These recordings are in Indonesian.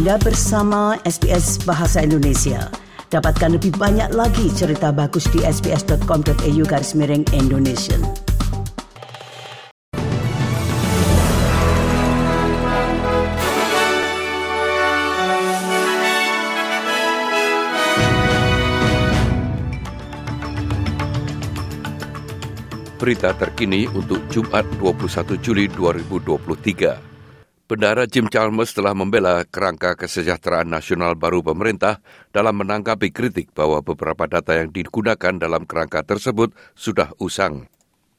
Anda bersama SBS Bahasa Indonesia. Dapatkan lebih banyak lagi cerita bagus di sbs.com.au garis miring Indonesia. Berita terkini untuk Jumat 21 Juli 2023. Bendara Jim Chalmers telah membela kerangka kesejahteraan nasional baru pemerintah dalam menanggapi kritik bahwa beberapa data yang digunakan dalam kerangka tersebut sudah usang.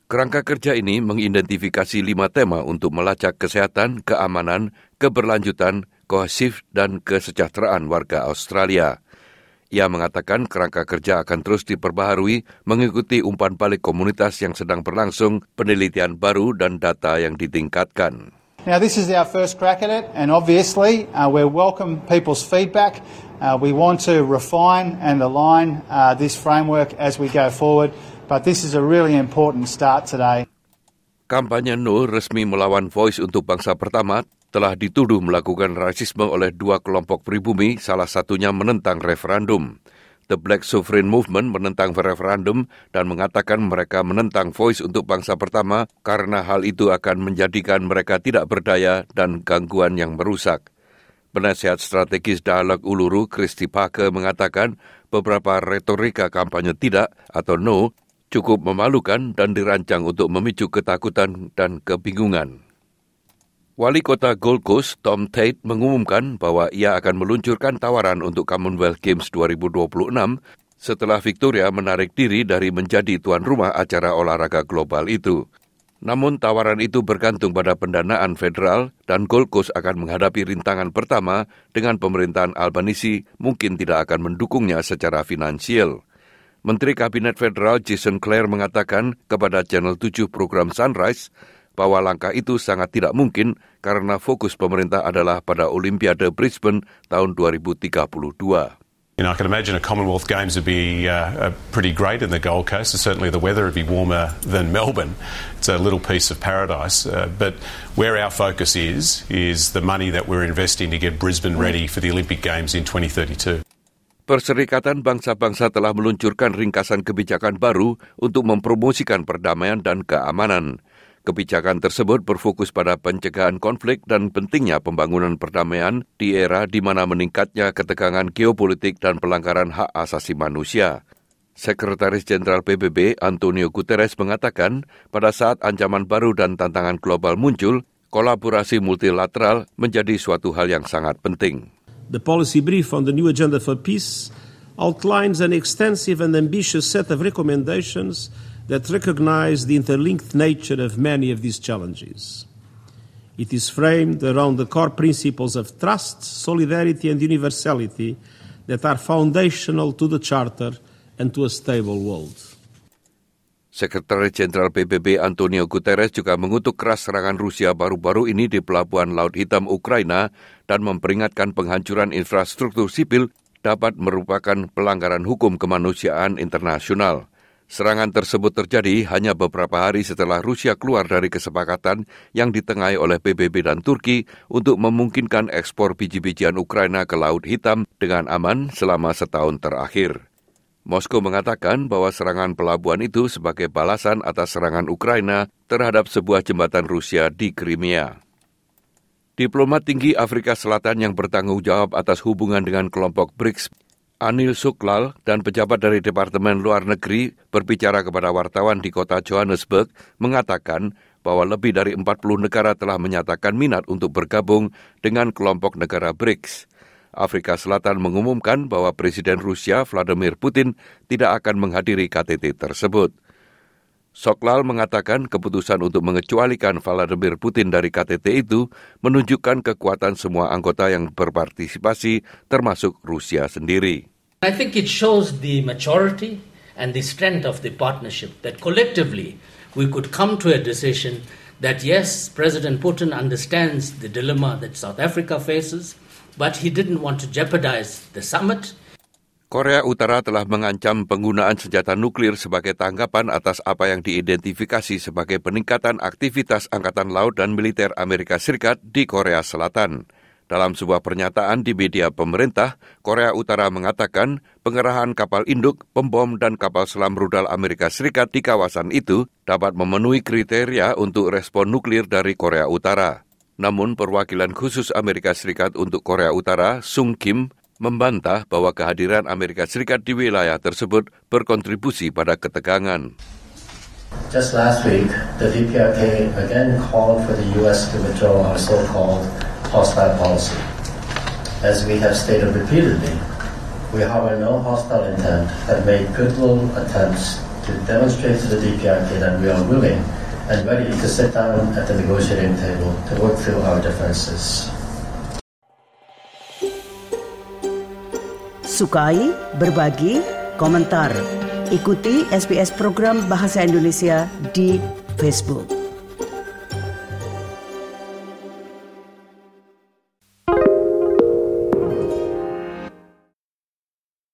Kerangka kerja ini mengidentifikasi lima tema untuk melacak kesehatan, keamanan, keberlanjutan, kohesif, dan kesejahteraan warga Australia. Ia mengatakan kerangka kerja akan terus diperbaharui mengikuti umpan balik komunitas yang sedang berlangsung, penelitian baru dan data yang ditingkatkan. Now, this is our first crack at it, and obviously, uh, we welcome people's feedback. Uh, we want to refine and align uh, this framework as we go forward, but this is a really important start today. Kampanye No resmi melawan Voice untuk Bangsa Pertama telah dituduh melakukan rasisme oleh dua kelompok pribumi, salah satunya menentang referendum. The Black Sovereign Movement menentang referendum dan mengatakan mereka menentang voice untuk bangsa pertama karena hal itu akan menjadikan mereka tidak berdaya dan gangguan yang merusak. Penasihat strategis Dialog Uluru, Christy Parker, mengatakan beberapa retorika kampanye tidak atau no cukup memalukan dan dirancang untuk memicu ketakutan dan kebingungan. Wali kota Gold Coast, Tom Tate, mengumumkan bahwa ia akan meluncurkan tawaran untuk Commonwealth Games 2026 setelah Victoria menarik diri dari menjadi tuan rumah acara olahraga global itu. Namun tawaran itu bergantung pada pendanaan federal dan Gold Coast akan menghadapi rintangan pertama dengan pemerintahan Albanisi mungkin tidak akan mendukungnya secara finansial. Menteri Kabinet Federal Jason Clare mengatakan kepada Channel 7 program Sunrise bahwa langkah itu sangat tidak mungkin karena fokus pemerintah adalah pada Olimpiade Brisbane tahun 2032. You know, I can imagine a Commonwealth Games would be uh, pretty great in the Gold Coast, and certainly the weather would be warmer than Melbourne. It's a little piece of paradise. Uh, but where our focus is, is the money that we're investing to get Brisbane ready for the Olympic Games in 2032. Perserikatan Bangsa-Bangsa telah meluncurkan ringkasan kebijakan baru untuk mempromosikan perdamaian dan keamanan. Kebijakan tersebut berfokus pada pencegahan konflik dan pentingnya pembangunan perdamaian di era di mana meningkatnya ketegangan geopolitik dan pelanggaran hak asasi manusia. Sekretaris Jenderal PBB Antonio Guterres mengatakan pada saat ancaman baru dan tantangan global muncul, kolaborasi multilateral menjadi suatu hal yang sangat penting. The policy brief on the new agenda for peace outlines an extensive and ambitious set of recommendations that recognize the interlinked nature of many of these challenges. It is framed around the core principles of trust, solidarity, and universality that are foundational to the Charter and to a stable world. Sekretaris Jenderal PBB Antonio Guterres juga mengutuk keras serangan Rusia baru-baru ini di Pelabuhan Laut Hitam Ukraina dan memperingatkan penghancuran infrastruktur sipil dapat merupakan pelanggaran hukum kemanusiaan internasional. Serangan tersebut terjadi hanya beberapa hari setelah Rusia keluar dari kesepakatan yang ditengahi oleh PBB dan Turki untuk memungkinkan ekspor biji-bijian Ukraina ke Laut Hitam dengan aman selama setahun terakhir. Moskow mengatakan bahwa serangan pelabuhan itu sebagai balasan atas serangan Ukraina terhadap sebuah jembatan Rusia di Crimea. Diplomat tinggi Afrika Selatan yang bertanggung jawab atas hubungan dengan kelompok BRICS Anil Suklal dan pejabat dari Departemen Luar Negeri berbicara kepada wartawan di kota Johannesburg mengatakan bahwa lebih dari 40 negara telah menyatakan minat untuk bergabung dengan kelompok negara BRICS. Afrika Selatan mengumumkan bahwa Presiden Rusia Vladimir Putin tidak akan menghadiri KTT tersebut. Soklal mengatakan keputusan untuk mengecualikan Vladimir Putin dari KTT itu menunjukkan kekuatan semua anggota yang berpartisipasi termasuk Rusia sendiri. I think it shows the maturity and the strength of the partnership that collectively we could come to a decision that yes, President Putin understands the dilemma that South Africa faces, but he didn't want to jeopardize the summit. Korea Utara telah mengancam penggunaan senjata nuklir sebagai tanggapan atas apa yang diidentifikasi sebagai peningkatan aktivitas Angkatan Laut dan Militer Amerika Serikat di Korea Selatan. Dalam sebuah pernyataan di media pemerintah, Korea Utara mengatakan pengerahan kapal induk, pembom, dan kapal selam rudal Amerika Serikat di kawasan itu dapat memenuhi kriteria untuk respon nuklir dari Korea Utara. Namun perwakilan khusus Amerika Serikat untuk Korea Utara, Sung Kim, membantah bahwa kehadiran Amerika Serikat di wilayah tersebut berkontribusi pada ketegangan. Just last week, the DPRK again called for the U.S. to withdraw our so-called hostile policy. As we have stated repeatedly, we harbor no hostile intent, have made goodwill attempts to demonstrate to the DPRK that we are willing and ready to sit down at the negotiating table to work through our differences. Sukai, berbagi, komentar. Ikuti SBS program Bahasa Indonesia di Facebook.